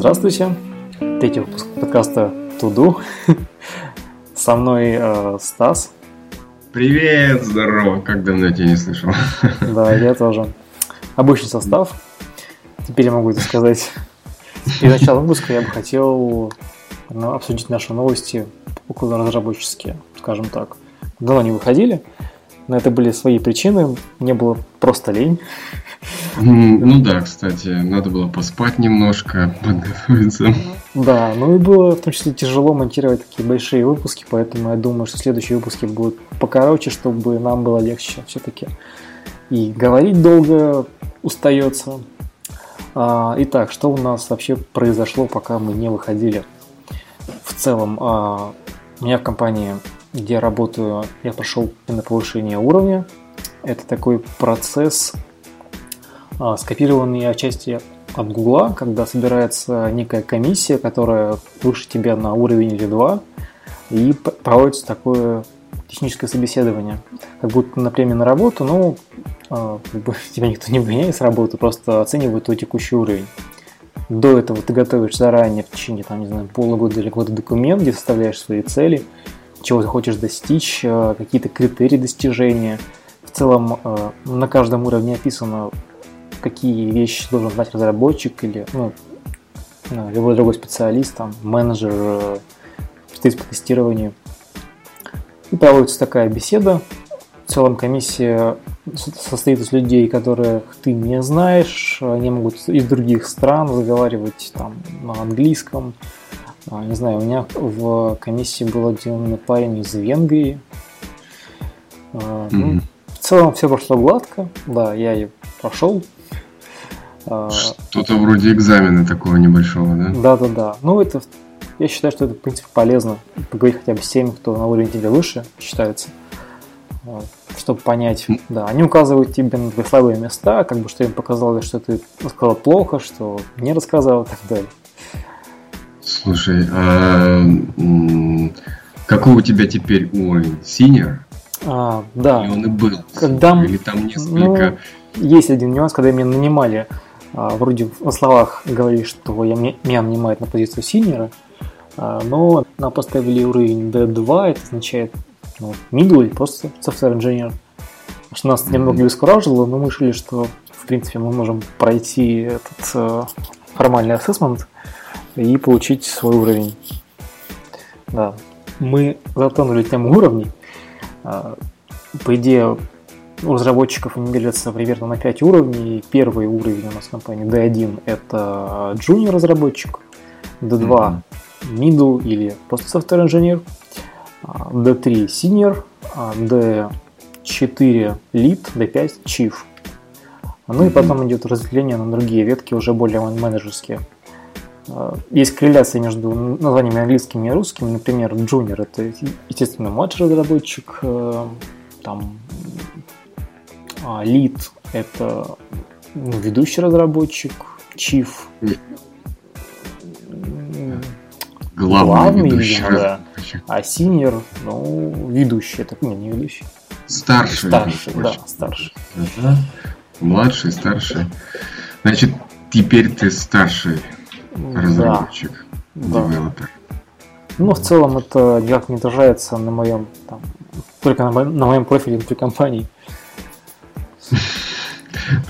Здравствуйте. Третий выпуск подкаста Туду. Со мной э, Стас. Привет, здорово. Как давно я тебя не слышал. Да, я тоже. Обычный состав. Теперь я могу это сказать. Перед началом выпуска я бы хотел ну, обсудить наши новости около разработческие, скажем так. Давно не выходили, но это были свои причины. Мне было просто лень. Ну да, кстати, надо было поспать немножко, подготовиться. Да, ну и было в том числе тяжело монтировать такие большие выпуски, поэтому я думаю, что следующие выпуски будут покороче, чтобы нам было легче все-таки. И говорить долго устается. А, итак, что у нас вообще произошло, пока мы не выходили? В целом, а, у меня в компании, где я работаю, я прошел на повышение уровня. Это такой процесс, а, скопированный отчасти от Гугла, когда собирается некая комиссия, которая выше тебя на уровень или два, и проводится такое техническое собеседование. Как будто на премию на работу, но а, тебя никто не выгоняет с работы, просто оценивают твой текущий уровень. До этого ты готовишь заранее в течение, там, не знаю, полугода или года документ, где составляешь свои цели, чего ты хочешь достичь, а, какие-то критерии достижения. В целом а, на каждом уровне описано какие вещи должен знать разработчик или ну, ну, любой другой специалист, там, менеджер, э, специалист по тестированию. И проводится такая беседа. В целом комиссия состоит из людей, которых ты не знаешь. Они могут из других стран разговаривать там, на английском. А, не знаю, у меня в комиссии был один парень из Венгрии. Mm-hmm. в целом все прошло гладко. Да, я ее прошел. А, Что-то вроде экзамена такого небольшого, да? Да-да-да. Ну, это, я считаю, что это, в принципе, полезно. Поговорить хотя бы с теми, кто на уровне тебя выше считается. Чтобы понять, да, они указывают тебе на твои слабые места, как бы что им показалось, что ты рассказал плохо, что не рассказал и так далее. Слушай, а какой у тебя теперь уровень? Синер? А, да. Или он и был? Когда... Или там несколько... Ну, есть один нюанс, когда меня нанимали а, вроде в словах говорили, что я, меня нанимают на позицию синьора, а, но нам поставили уровень D2, это означает ну, middle или просто software engineer. Что нас mm-hmm. немного обескуражило, но мы решили, что в принципе мы можем пройти этот э, формальный ассессмент и получить свой уровень. Да. Мы затронули тему уровней. Э, по идее, у разработчиков они делятся примерно на 5 уровней. Первый уровень у нас в компании D1 это junior разработчик, D2 middle или просто software engineer, D3 senior, D4 lead, D5 chief. Ну и потом идет разделение на другие ветки, уже более менеджерские. Есть корреляция между названиями английскими и русскими. Например, junior это, естественно, младший разработчик, э, там а, лид – это ну, ведущий разработчик, чиф главный, главный ведущий, да. а синьор, ну, ведущий, это не, не ведущий. Старший. Старший, да, старший. Ага. Младший, старший. Значит, теперь ты старший разработчик, да. девелопер. Ну, в целом это никак не отражается на моем, там, только на, моем, на моем профиле внутри компании.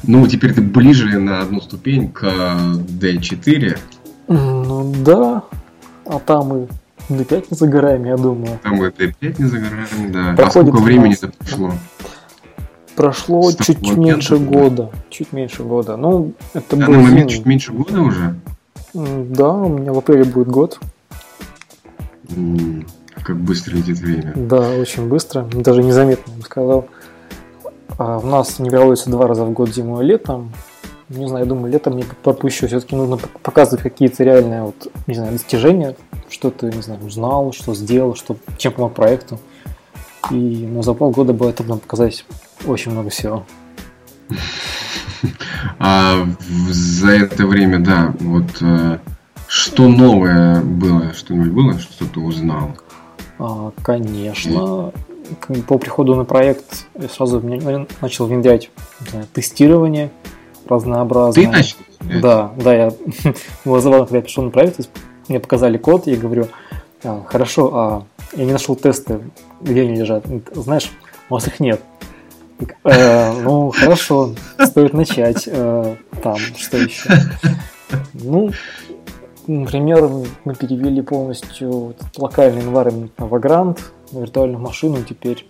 Ну, теперь ты ближе на одну ступень к D4. Ну да, а там и D5 не загораем, я думаю. Там и D5 не загораем, да. Проходит а сколько времени это прошло? Прошло чуть меньше да. года. Чуть меньше года. Ну, это На был момент чуть меньше года уже? Да, у меня в апреле будет год. Как быстро летит время. Да, очень быстро. Даже незаметно, я бы сказал. А у нас не проводится два раза в год зимой и летом. Не знаю, я думаю, летом не пропущу. Все-таки нужно показывать какие-то реальные вот, не знаю, достижения, что ты, не знаю, узнал, что сделал, что, чем помог проекту. И ну, за полгода было это показать очень много всего. А за это время, да, вот э, что новое было, что-нибудь было, что ты узнал? А, конечно по приходу на проект я сразу начал внедрять знаю, тестирование разнообразное. Ты начал? Да, да, я было забавно, когда я пришел на проект, мне показали код, и я говорю, а, хорошо, а я не нашел тесты, где они лежат. Знаешь, у вас их нет. Э, ну, хорошо, стоит начать. Э, там, что еще? Ну, например, мы перевели полностью локальный environment на Vagrant, на виртуальную машину, теперь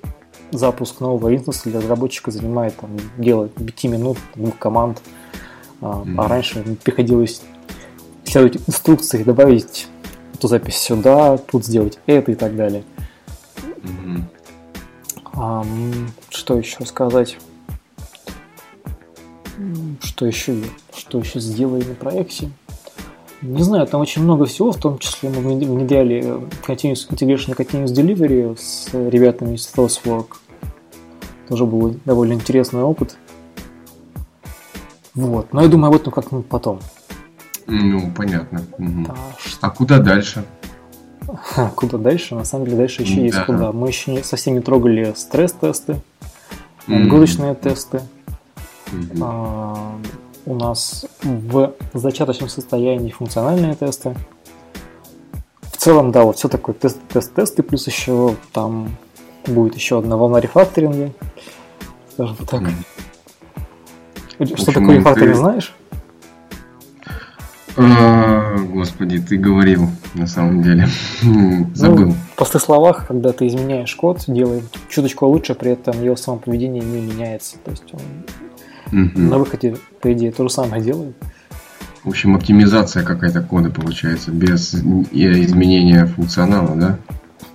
запуск нового инстанса для разработчика занимает там, дело 5 минут, двух команд. А, mm-hmm. а раньше приходилось следовать инструкции, добавить эту запись сюда, тут сделать это и так далее. Mm-hmm. Что еще сказать? Что еще, что еще сделали на проекте? Не знаю, там очень много всего, в том числе мы внедряли Continuous Integration и Continuous Delivery с ребятами из ThoughtWork. Тоже был довольно интересный опыт. Вот, но я думаю об этом как-нибудь потом. Ну, понятно. Угу. Да, а куда дальше? Куда дальше? На самом деле дальше еще да. есть куда. Мы еще не, совсем не трогали стресс-тесты, mm-hmm. тесты. Mm-hmm. А, у нас в зачаточном состоянии функциональные тесты. В целом, да, вот все такое тест-тест-тесты, плюс еще там будет еще одна волна рефакторинга. Скажем так. Mm-hmm. Что такое рефакторинг, знаешь? А, господи, ты говорил, на самом деле. Забыл. Ну, в простых словах, когда ты изменяешь код, делаешь чуточку лучше, при этом его само поведение не меняется. То есть он угу. на выходе, по идее, то же самое делает. В общем, оптимизация какая-то кода получается, без изменения функционала, да?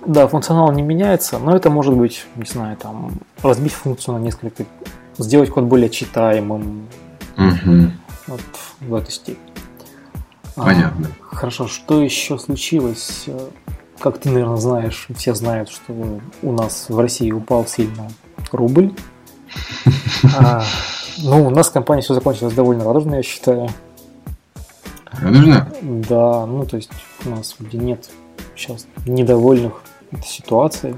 Да, функционал не меняется, но это может быть, не знаю, там, разбить функцию на несколько, сделать код более читаемым. Угу. Вот в этой степени. Понятно. А, хорошо, что еще случилось? Как ты, наверное, знаешь, все знают, что у нас в России упал сильно рубль. А, ну, у нас компания все закончилась довольно радужно, я считаю. Радужно? Да, ну то есть у нас вроде нет сейчас недовольных этой ситуацией.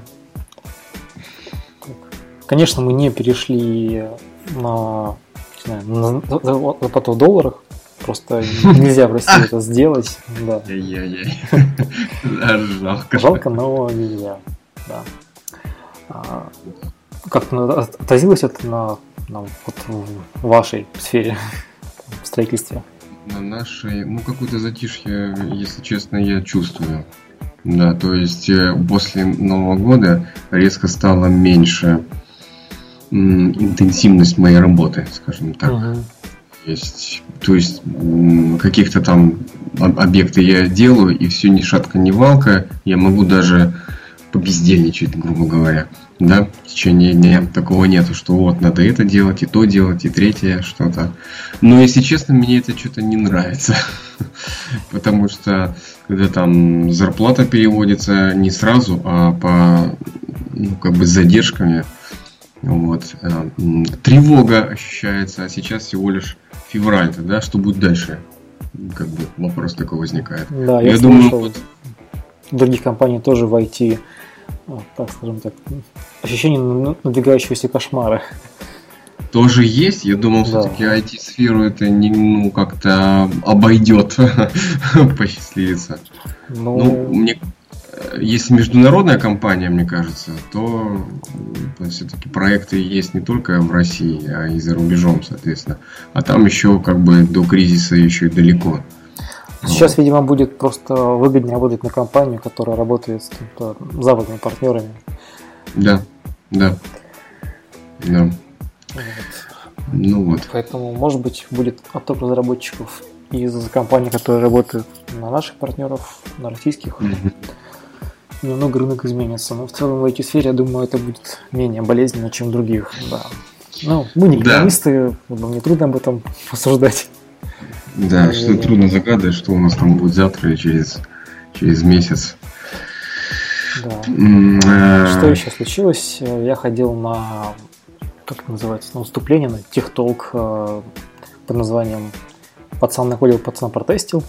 Конечно, мы не перешли на, не знаю, на заплату в долларах, Просто нельзя в России это сделать. Да. Жалко. Жалко, но нельзя. Да. А, как-то отразилось это на, на вот, в вашей сфере строительства? На нашей, ну, какое-то затишье, если честно, я чувствую. Да, то есть э, после Нового года резко стало меньше интенсивность моей работы, скажем так. Угу есть. То есть каких-то там объекты я делаю, и все ни шатка, ни валка. Я могу даже побездельничать, грубо говоря. Да, в течение дня такого нету, что вот надо это делать, и то делать, и третье что-то. Но если честно, мне это что-то не нравится. Потому что когда там зарплата переводится не сразу, а по ну, как бы задержками, вот, э, тревога ощущается, а сейчас всего лишь февраль, да, что будет дальше? Как бы вопрос такой возникает. Да, я, я думаю, вот... других компаниях тоже войти, так скажем так, ощущение надвигающегося кошмара. Тоже есть. Я думал, да. все-таки IT-сферу это не, ну, как-то обойдет посчастливиться. Ну, ну, мне если международная компания, мне кажется, то, то все-таки проекты есть не только в России, а и за рубежом, соответственно. А там еще как бы до кризиса еще и далеко. Сейчас, вот. видимо, будет просто выгоднее работать на компанию, которая работает с западными партнерами. Да, да. Да. Вот. Ну вот. Поэтому, может быть, будет отток разработчиков из компаний, которые работают на наших партнеров, на российских. Mm-hmm немного рынок изменится. Но в целом в IT-сфере, я думаю, это будет менее болезненно, чем в других. Да. Ну, мы не экономисты, да. нам не трудно об этом осуждать. Да, что трудно загадывать, что у нас там будет завтра и через, через месяц. Да. Mm-hmm. Что еще случилось? Я ходил на, как это называется, на выступление, на техтолк э, под названием «Пацан находил, пацан протестил».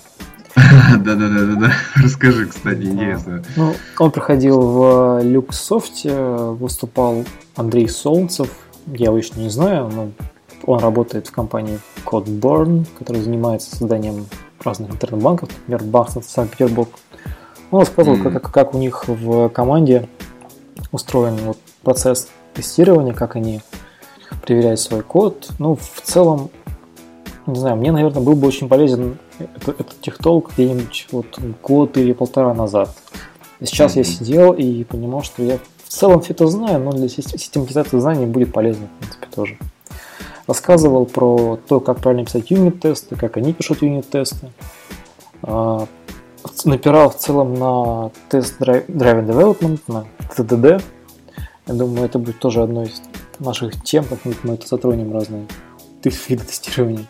Да-да-да, да. Расскажи, кстати, интересно. Ну, он проходил в Люксофте, выступал Андрей Солнцев. Я его еще не знаю, но он работает в компании Codeborn, которая занимается созданием разных интернет-банков, например, банк Санкт-Петербург. Он рассказывал, mm-hmm. как, как у них в команде устроен вот процесс тестирования, как они проверяют свой код. Ну, в целом, не знаю, мне, наверное, был бы очень полезен этот, этот техтолог где-нибудь вот год или полтора назад. Сейчас mm-hmm. я сидел и понимал, что я в целом все это знаю, но для систематизации знаний будет полезно, в принципе, тоже. Рассказывал про то, как правильно писать юнит-тесты, как они пишут юнит-тесты. А, напирал в целом на тест Drive Development, на TDD. Я думаю, это будет тоже одной из наших тем, как-нибудь мы это затронем разные виды тестирования.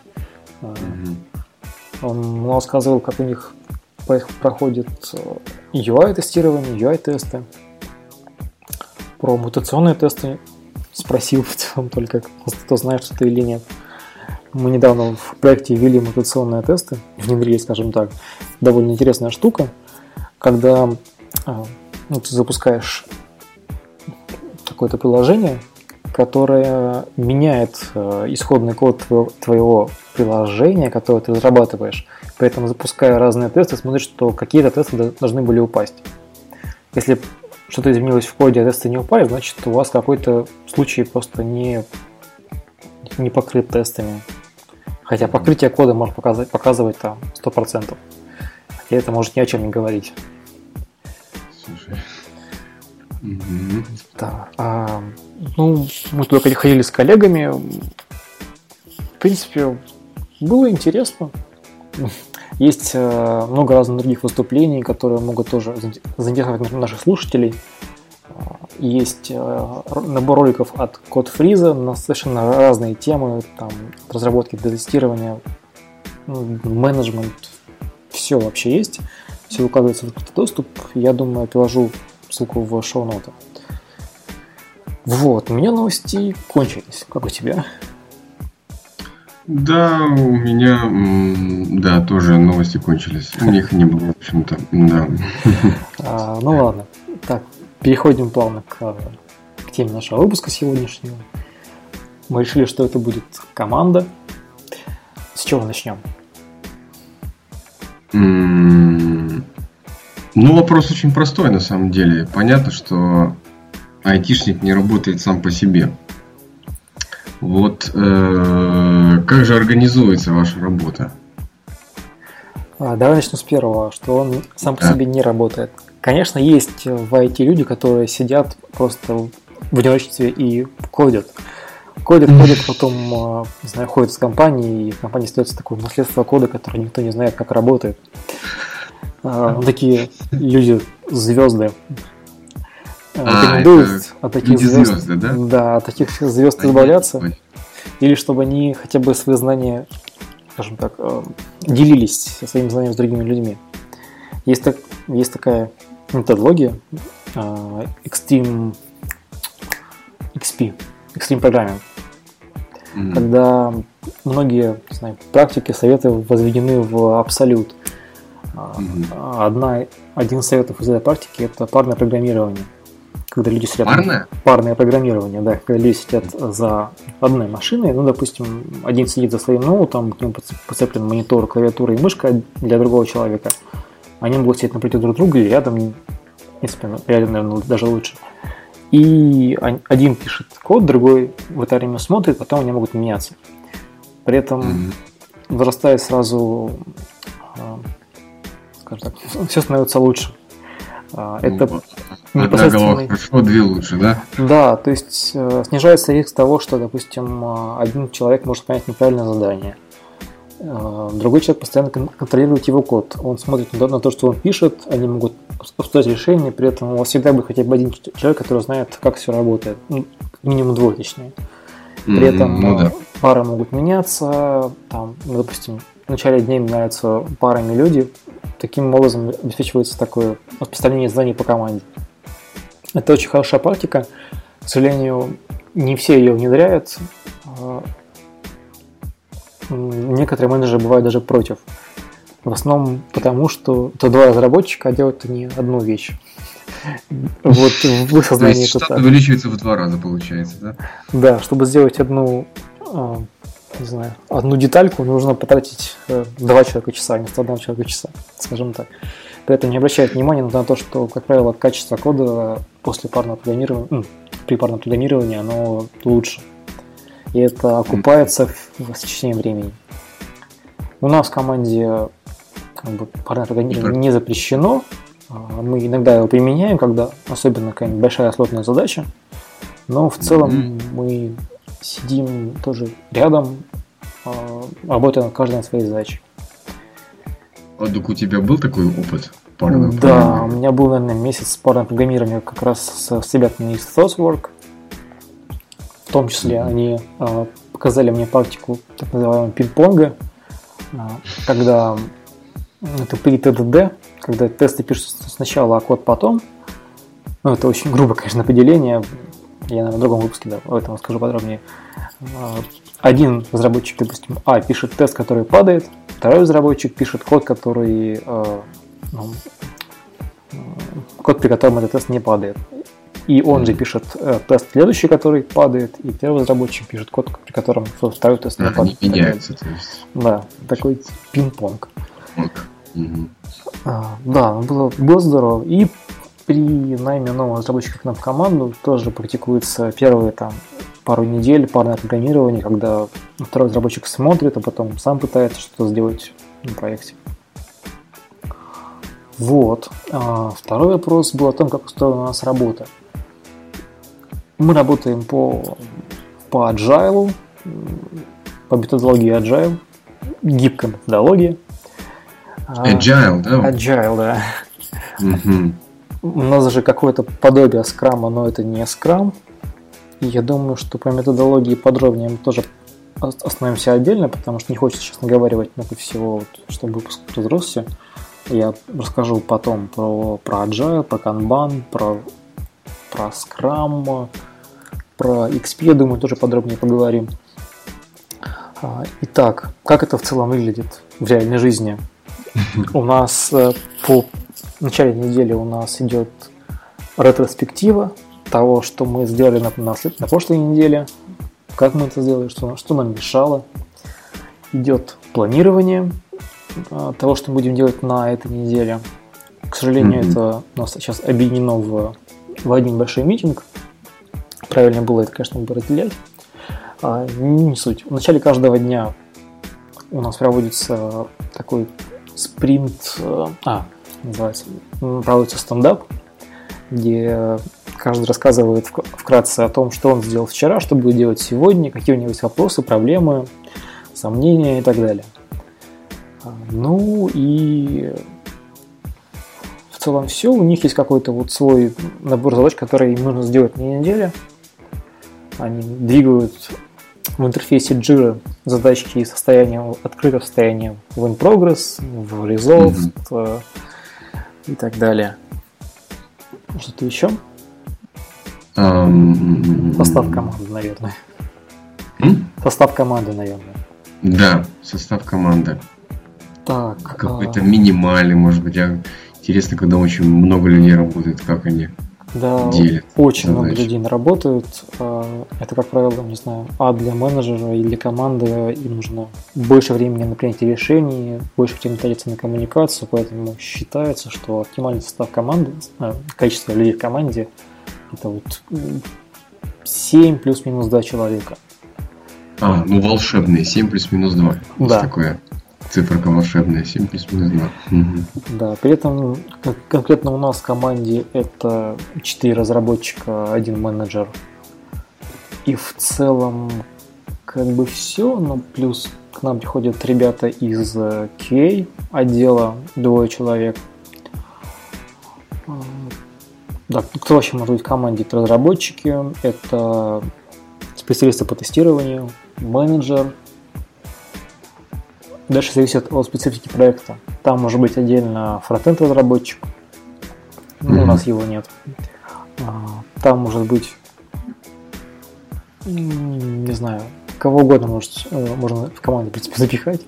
Mm-hmm. Он рассказывал, как у них проходит UI-тестирование, э, UI-тесты. Про мутационные тесты спросил в целом только, кто знает что-то или нет. Мы недавно в проекте ввели мутационные тесты, внедрили, скажем так. Довольно интересная штука, когда э, ну, ты запускаешь какое-то приложение, которое меняет э, исходный код твоего, приложения, которое ты разрабатываешь. При этом запуская разные тесты, смотришь, что какие-то тесты должны были упасть. Если что-то изменилось в коде, а тесты не упали, значит у вас какой-то случай просто не, не покрыт тестами. Хотя покрытие кода может показать, показывать там 100%. Хотя это может ни о чем не говорить. Слушай. Угу. Да. А, ну, мы туда ходили с коллегами. В принципе, было интересно. Есть э, много разных других выступлений, которые могут тоже заинтересовать наших слушателей. Есть э, набор роликов от Код Фриза на совершенно разные темы, там, от разработки до тестирования, ну, менеджмент, все вообще есть. Все выкладывается в доступ. Я думаю, приложу ссылку в шоу-ноты. Вот, у меня новости кончились. Как у тебя? Да, у меня, да, тоже новости кончились. У них не было, в общем-то, да. А, ну ладно. Так, переходим плавно к, к теме нашего выпуска сегодняшнего. Мы решили, что это будет команда. С чего начнем? Ну, вопрос очень простой на самом деле. Понятно, что айтишник не работает сам по себе. Вот э, как же организуется ваша работа? А, давай начну с первого, что он сам по да. себе не работает. Конечно, есть в IT люди, которые сидят просто в одиночестве и кодят. Кодят, кодят, потом, а, не знаю, ходят с компанией, и в компании остается такое наследство кода, которое никто не знает, как работает. А, такие люди звезды. А, рекомендуют от таких звезд, звезды, да? Да, от таких звезд избавляться. Или чтобы они хотя бы свои знания, скажем так, э, делились своим знанием с другими людьми. Есть, так, есть такая методология э, Extreme XP, Extreme Programming, mm-hmm. когда многие знаю, практики, советы возведены в абсолют. Mm-hmm. Одна, один из советов из этой практики – это парное программирование – когда люди сидят... Парное? Парное программирование, да. Когда люди сидят за одной машиной, ну, допустим, один сидит за своим ноутом, к нему подцеплен монитор, клавиатура и мышка для другого человека. Они могут сидеть напротив друг друга и рядом, в принципе, рядом, наверное, даже лучше. И один пишет код, другой в это время смотрит, потом они могут меняться. При этом mm-hmm. вырастает сразу, а, скажем так, все становится лучше. А, это ну, Одна голова хорошо, две лучше, да? Да, то есть э, снижается риск того, что, допустим, э, один человек может понять неправильное задание. Э, другой человек постоянно контролирует его код. Он смотрит на то, что он пишет, они могут обсуждать решение, при этом у вас всегда будет хотя бы один человек, который знает, как все работает. Ну, минимум двое, точнее. При этом ну, да. пары могут меняться, там, ну, допустим, в начале дня меняются парами люди, таким образом обеспечивается такое распространение знаний по команде. Это очень хорошая практика. К сожалению, не все ее внедряют. А, некоторые менеджеры бывают даже против. В основном потому, что то два разработчика делают не одну вещь. Вот в их сознании это так. увеличивается в два раза, получается, да? Да, чтобы сделать одну а, не знаю, одну детальку нужно потратить э, два человека часа, вместо одного человека часа, скажем так. При этом не обращают внимания на то, что, как правило, качество кода после парного программирования, ну, при парном программировании, оно лучше. И это окупается в, в течение времени. У нас в команде как бы, парное программирование не запрещено. А, мы иногда его применяем, когда особенно какая-нибудь большая сложная задача. Но в целом mm-hmm. мы сидим тоже рядом, а, работаем каждый на своей задаче. А так у тебя был такой опыт? Парного да, у меня был, наверное, месяц парного программирования как раз с, с ребятами из ThoughtWork. В том числе mm-hmm. они а, показали мне практику так называемого пинг-понга, а, когда это при ТДД, когда тесты пишутся сначала, а код потом. Ну, это очень грубо, конечно, определение. Я, наверное, в другом выпуске да, об этом скажу подробнее. А, один разработчик, допустим, А, пишет тест, который падает, второй разработчик пишет код, который а, ну, код, при котором этот тест не падает. И он же пишет э, тест следующий, который падает, и первый разработчик пишет код, при котором второй тест не а, падает. Они меняются, то есть. Да, такой пинг-понг. А, да, было, было здорово. И при найме нового разработчика к нам в команду тоже практикуется первые там пару недель парное программирование, когда второй разработчик смотрит, а потом сам пытается что-то сделать на проекте. Вот. А, второй вопрос был о том, как устроена у нас работа. Мы работаем по, по agile, по методологии agile, гибкой методологии – Agile, да? Agile, да. Угу. У нас же какое-то подобие скрама, но это не скрам. И я думаю, что по методологии подробнее мы тоже остановимся отдельно, потому что не хочется сейчас наговаривать много всего, вот, чтобы выпуск разросся. Я расскажу потом про, про Agile, про Kanban, про, про Scrum, про XP, я думаю, тоже подробнее поговорим. А, итак, как это в целом выглядит в реальной жизни? У нас э, по начале недели у нас идет ретроспектива того, что мы сделали на, на, на прошлой неделе, как мы это сделали, что, что нам мешало. Идет планирование э, того, что мы будем делать на этой неделе. К сожалению, mm-hmm. это у нас сейчас объединено в, в один большой митинг. Правильно было это, конечно, бы разделять. А, не суть. В начале каждого дня у нас проводится такой спринт, э, а, называется, проводится стендап, где каждый рассказывает вкратце о том, что он сделал вчера, что будет делать сегодня, какие у него есть вопросы, проблемы, сомнения и так далее. А, ну и в целом все. У них есть какой-то вот свой набор задач, которые им нужно сделать на неделе. Они двигают в интерфейсе Jira задачки состояния открытого состояния в in progress, в resolved mm-hmm. И так далее. Что-то еще? Um... Состав команды, наверное. Mm? Состав команды, наверное. Да, состав команды. Так. Какой-то а... минимальный, может быть. Я... Интересно, когда очень много людей работает, как они да, делят. Очень задачи. много людей работают. Это, как правило, не знаю, а для менеджера или для команды им нужно больше времени на принятие решений, больше времени тратится на коммуникацию, поэтому считается, что оптимальный состав команды, количество людей в команде, это вот 7 плюс-минус 2 человека. А, ну волшебные, 7 плюс-минус 2. Да. Такое. Циферка волшебная, 7 плюс минус 2. Угу. Да, при этом конкретно у нас в команде это 4 разработчика, один менеджер. И в целом как бы все, но плюс к нам приходят ребята из QA отдела, двое человек. Да, кто вообще может быть в команде? Это разработчики, это специалисты по тестированию, менеджер, Дальше зависит от специфики проекта. Там может быть отдельно фронтенд разработчик. Mm-hmm. У нас его нет. А, там может быть, не знаю, кого угодно может, э, можно в команду, в принципе, запихать.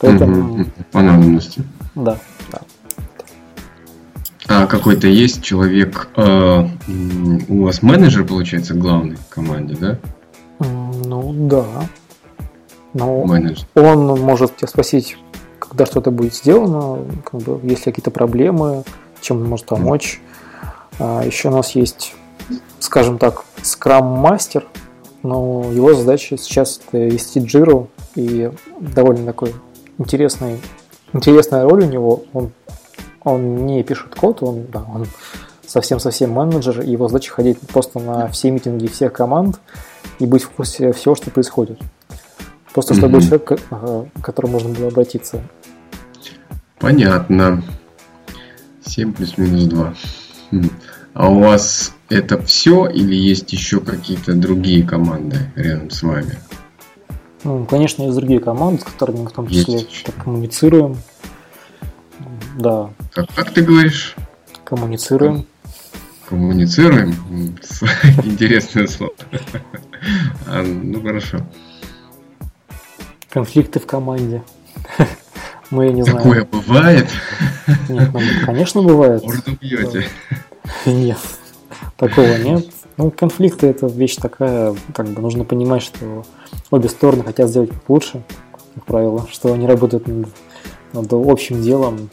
Поэтому... Mm-hmm. По надобности. Да, да. А какой-то есть человек, э, у вас менеджер, получается, главный в команде, да? Ну да. Но менеджер. он может тебя спросить, когда что-то будет сделано, как бы, есть ли какие-то проблемы, чем он может помочь. А, еще у нас есть, скажем так, скрам-мастер, но его задача сейчас это вести джиру, и довольно такой интересный, интересная роль у него. Он, он не пишет код, он, да, он совсем-совсем менеджер, и его задача ходить просто на все митинги всех команд и быть в курсе всего, что происходит. Просто чтобы mm-hmm. человек, к которому можно было обратиться. Понятно. 7 плюс-минус 2. Хм. А у вас это все или есть еще какие-то другие команды рядом с вами? Ну, конечно, есть другие команды, с которыми мы в том числе есть. коммуницируем. Да. Как, как ты говоришь? Коммуницируем. Коммуницируем? Интересное слово. А, ну хорошо. Конфликты в команде. Мы не знаем. Такое бывает? Нет, ну, конечно, бывает. Морду бьете? Нет, такого нет. Ну, конфликты это вещь такая, как бы нужно понимать, что обе стороны хотят сделать лучше, как правило, что они работают над, над общим делом,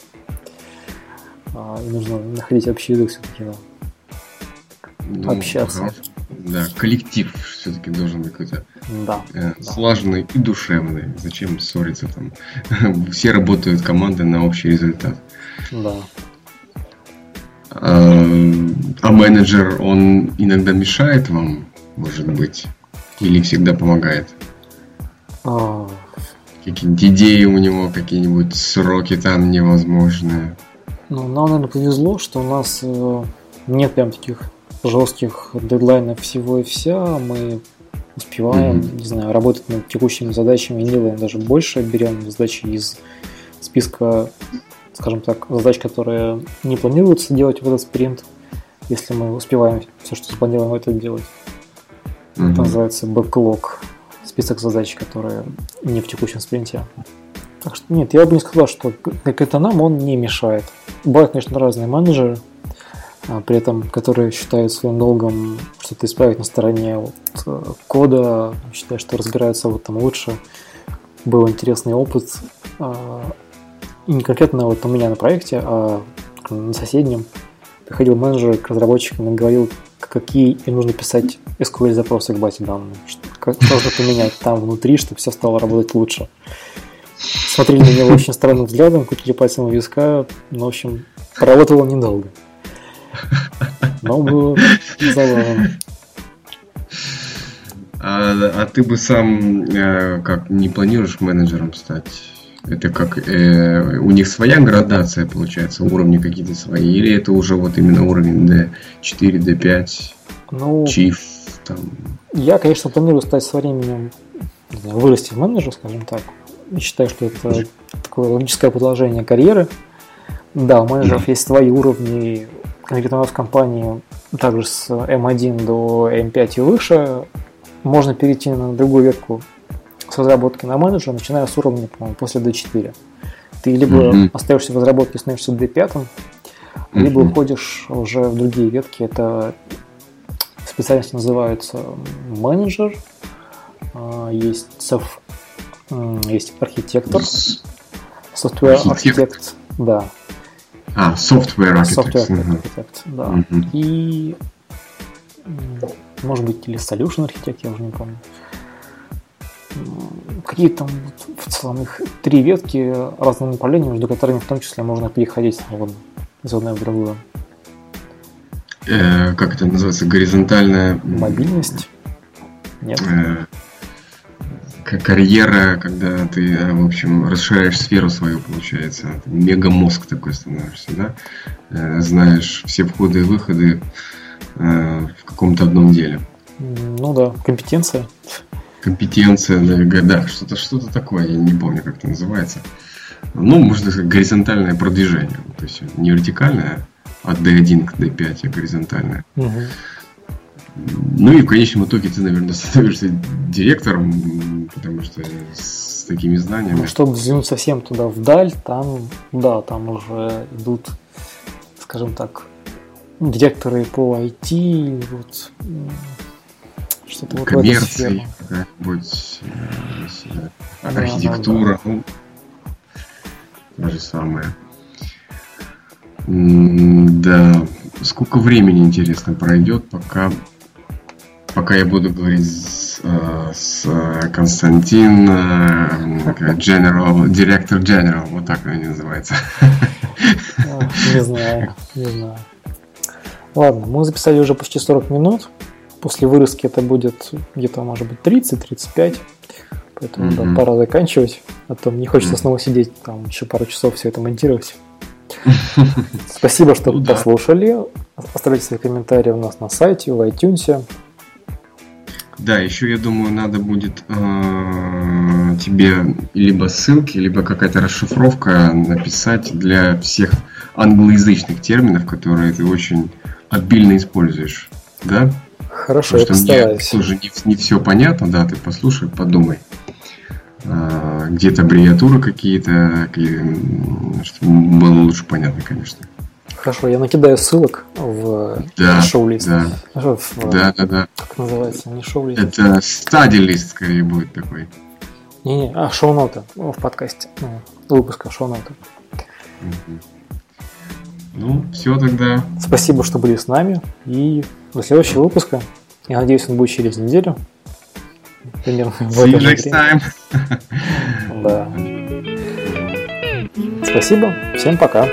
а, и нужно находить общий язык все-таки, да. Ну, общаться. Ага. Да, коллектив все-таки должен быть какой-то да, э, да. слаженный и душевный. Зачем ссориться там? Все работают команды на общий результат. Да. А, а менеджер, он иногда мешает вам, может быть, или всегда помогает? А... Какие-нибудь идеи у него, какие-нибудь сроки там невозможные? Ну, нам, наверное, повезло, что у нас э, нет прям таких жестких дедлайнов всего и вся. Мы успеваем, mm-hmm. не знаю, работать над текущими задачами и делаем даже больше, берем задачи из списка скажем так, задач, которые не планируются делать в этот спринт, если мы успеваем все, что запланировано, это делать. Mm-hmm. Это называется бэклог, список задач, которые не в текущем спринте. Так что нет, я бы не сказал, что как это нам он не мешает. Бывают, конечно, разные менеджеры, при этом, которые считают своим долгом что-то исправить на стороне вот, э, кода, считают, что разбираются в этом лучше. Был интересный опыт а, и не конкретно вот у меня на проекте, а на соседнем приходил менеджер к разработчикам и говорил, какие им нужно писать SQL запросы к базе данных, как нужно поменять там внутри, чтобы все стало работать лучше. Смотрели на него очень странным взглядом, крутили пальцем у виска, ну, в общем, поработал он недолго. Но было забавно. А, а ты бы сам э, как не планируешь менеджером стать? Это как э, у них своя градация получается, уровни какие-то свои, или это уже вот именно уровень D4, D5, ну, Chief там? Я, конечно, планирую стать со временем вырасти в менеджер, скажем так. Я считаю, что это такое логическое продолжение карьеры. Да, у менеджеров есть свои уровни, конкретно у нас в компании также с M1 до M5 и выше. Можно перейти на другую ветку с разработки на менеджера, начиная с уровня, по после D4. Ты либо mm-hmm. остаешься в разработке, становишься D5, mm-hmm. либо уходишь уже в другие ветки. Это специальность называется менеджер, а, есть соф, есть архитектор, software архитект, да. А, software architect. Software architect, да. Mm-hmm. И может быть или solution архитект, я уже не помню какие там в целом их три ветки разных направлений, между которыми в том числе можно переходить свободно из одной в другую. Э, как это называется? Горизонтальная... Мобильность? Нет. Э, карьера, когда ты, э, в общем, расширяешь сферу свою, получается. Мегамозг такой становишься, да? Э, знаешь все входы и выходы э, в каком-то одном деле. Ну да, компетенция компетенция, да, что-то что такое, я не помню, как это называется. Ну, можно сказать, горизонтальное продвижение. То есть не вертикальное от D1 к D5, а горизонтальное. Угу. Ну и в конечном итоге ты, наверное, становишься директором, потому что с такими знаниями. Ну, чтобы взглянуть совсем туда вдаль, там, да, там уже идут, скажем так, директоры по IT, вот, Что-то вот коммерции, какая-нибудь э, архитектура, да, да, да. ну, то же самое. Да, сколько времени, интересно, пройдет, пока, пока я буду говорить с, э, с Константин, General, Director General, вот так они называется. Не знаю, не знаю. Ладно, мы записали уже почти 40 минут. После вырезки это будет где-то, может быть, 30-35. Поэтому mm-hmm. да, пора заканчивать. А то не хочется mm-hmm. снова сидеть там еще пару часов все это монтировать. Спасибо, что ну послушали. Оставляйте свои комментарии у нас на сайте, в iTunes. Да, еще я думаю, надо будет э, тебе либо ссылки, либо какая-то расшифровка написать для всех англоязычных терминов, которые ты очень обильно используешь. Да? Хорошо, Потому я что мне тоже не, не все понятно, да, ты послушай, подумай. А, где-то аббревиатуры какие-то, чтобы было лучше понятно, конечно. Хорошо, я накидаю ссылок в да, шоу-лист. Да. В, да, да, да. Как называется? Не шоу-лист. Это стадий-лист скорее будет такой. Не-не, а, шоу-ноты в подкасте. Выпуска шоу-ноты. Угу. Ну, все тогда. Спасибо, что были с нами. И до следующего выпуска. Я надеюсь, он будет через неделю. Примерно в See you next time. Да. Спасибо. Всем пока.